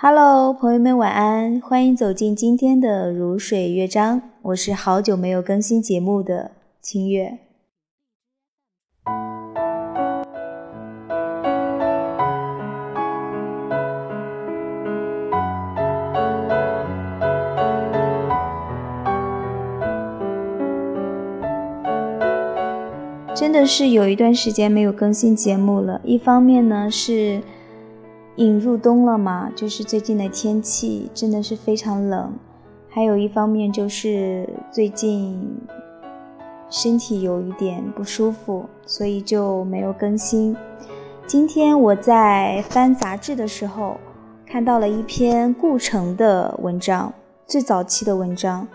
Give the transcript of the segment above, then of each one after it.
Hello，朋友们晚安，欢迎走进今天的如水乐章。我是好久没有更新节目的清月。真的是有一段时间没有更新节目了。一方面呢是。引入冬了嘛，就是最近的天气真的是非常冷，还有一方面就是最近身体有一点不舒服，所以就没有更新。今天我在翻杂志的时候看到了一篇顾城的文章，最早期的文章，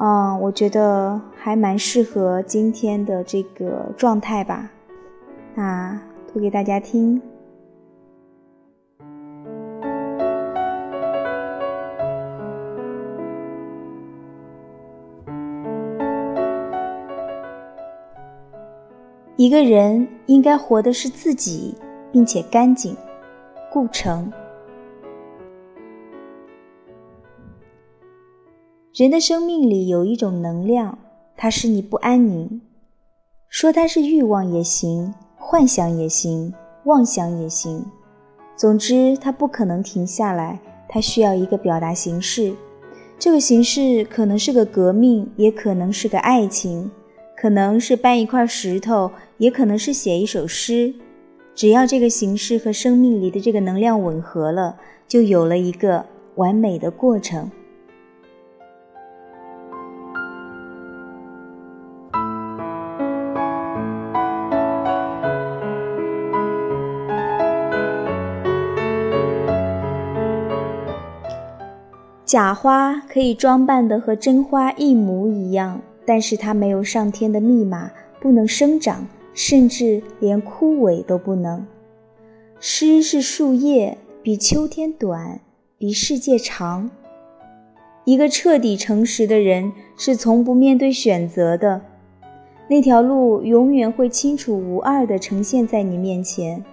嗯，我觉得还蛮适合今天的这个状态吧，那读给大家听。一个人应该活的是自己，并且干净。顾城。人的生命里有一种能量，它使你不安宁。说它是欲望也行，幻想也行，妄想也行。总之，它不可能停下来，它需要一个表达形式。这个形式可能是个革命，也可能是个爱情。可能是搬一块石头，也可能是写一首诗。只要这个形式和生命里的这个能量吻合了，就有了一个完美的过程。假花可以装扮的和真花一模一样。但是它没有上天的密码，不能生长，甚至连枯萎都不能。诗是树叶，比秋天短，比世界长。一个彻底诚实的人是从不面对选择的，那条路永远会清楚无二地呈现在你面前。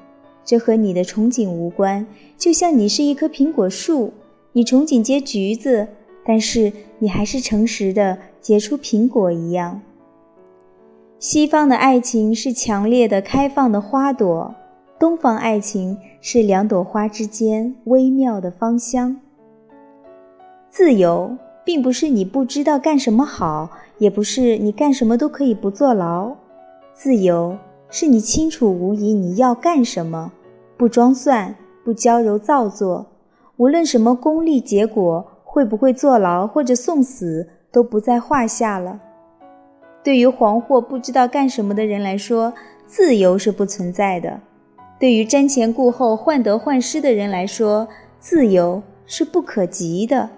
这和你的憧憬无关，就像你是一棵苹果树，你憧憬结橘子，但是你还是诚实的。结出苹果一样。西方的爱情是强烈的、开放的花朵，东方爱情是两朵花之间微妙的芳香。自由并不是你不知道干什么好，也不是你干什么都可以不坐牢。自由是你清楚无疑你要干什么，不装蒜，不娇柔造作，无论什么功利结果，会不会坐牢或者送死。都不在话下了。对于惶惑不知道干什么的人来说，自由是不存在的；对于瞻前顾后、患得患失的人来说，自由是不可及的。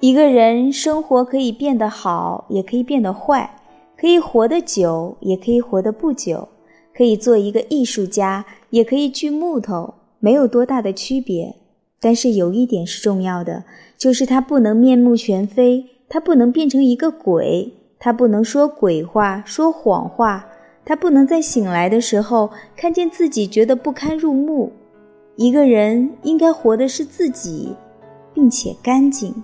一个人生活可以变得好，也可以变得坏；可以活得久，也可以活得不久；可以做一个艺术家，也可以锯木头，没有多大的区别。但是有一点是重要的，就是他不能面目全非，他不能变成一个鬼，他不能说鬼话、说谎话，他不能在醒来的时候看见自己觉得不堪入目。一个人应该活的是自己，并且干净。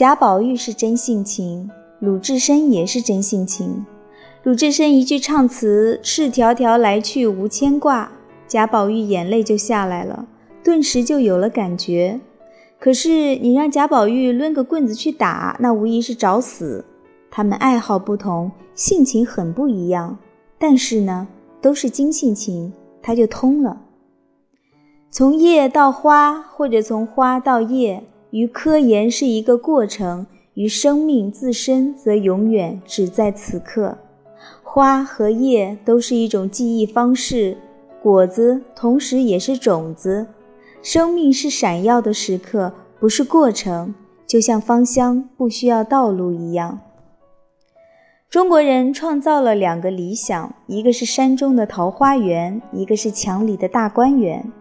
贾宝玉是真性情，鲁智深也是真性情。鲁智深一句唱词“赤条条来去无牵挂”，贾宝玉眼泪就下来了，顿时就有了感觉。可是你让贾宝玉抡个棍子去打，那无疑是找死。他们爱好不同，性情很不一样，但是呢，都是金性情，他就通了。从叶到花，或者从花到叶。于科研是一个过程，于生命自身则永远只在此刻。花和叶都是一种记忆方式，果子同时也是种子。生命是闪耀的时刻，不是过程，就像芳香不需要道路一样。中国人创造了两个理想，一个是山中的桃花源，一个是墙里的大观园。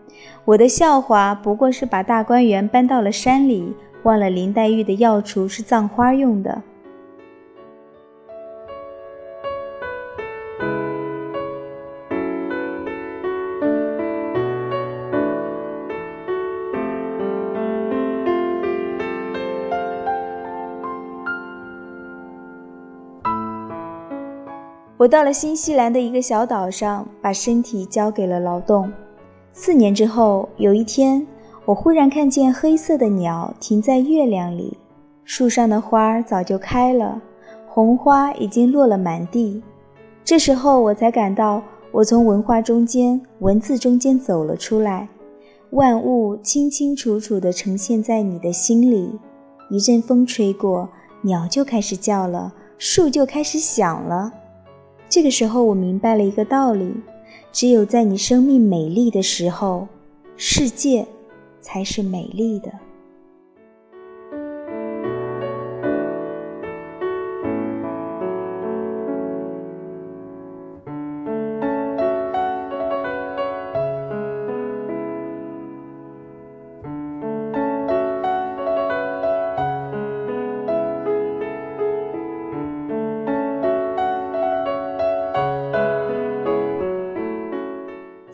我的笑话不过是把大观园搬到了山里，忘了林黛玉的药橱是葬花用的。我到了新西兰的一个小岛上，把身体交给了劳动。四年之后，有一天，我忽然看见黑色的鸟停在月亮里，树上的花儿早就开了，红花已经落了满地。这时候，我才感到我从文化中间、文字中间走了出来，万物清清楚楚地呈现在你的心里。一阵风吹过，鸟就开始叫了，树就开始响了。这个时候，我明白了一个道理：只有在你生命美丽的时候，世界才是美丽的。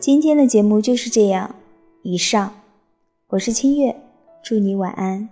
今天的节目就是这样，以上，我是清月，祝你晚安。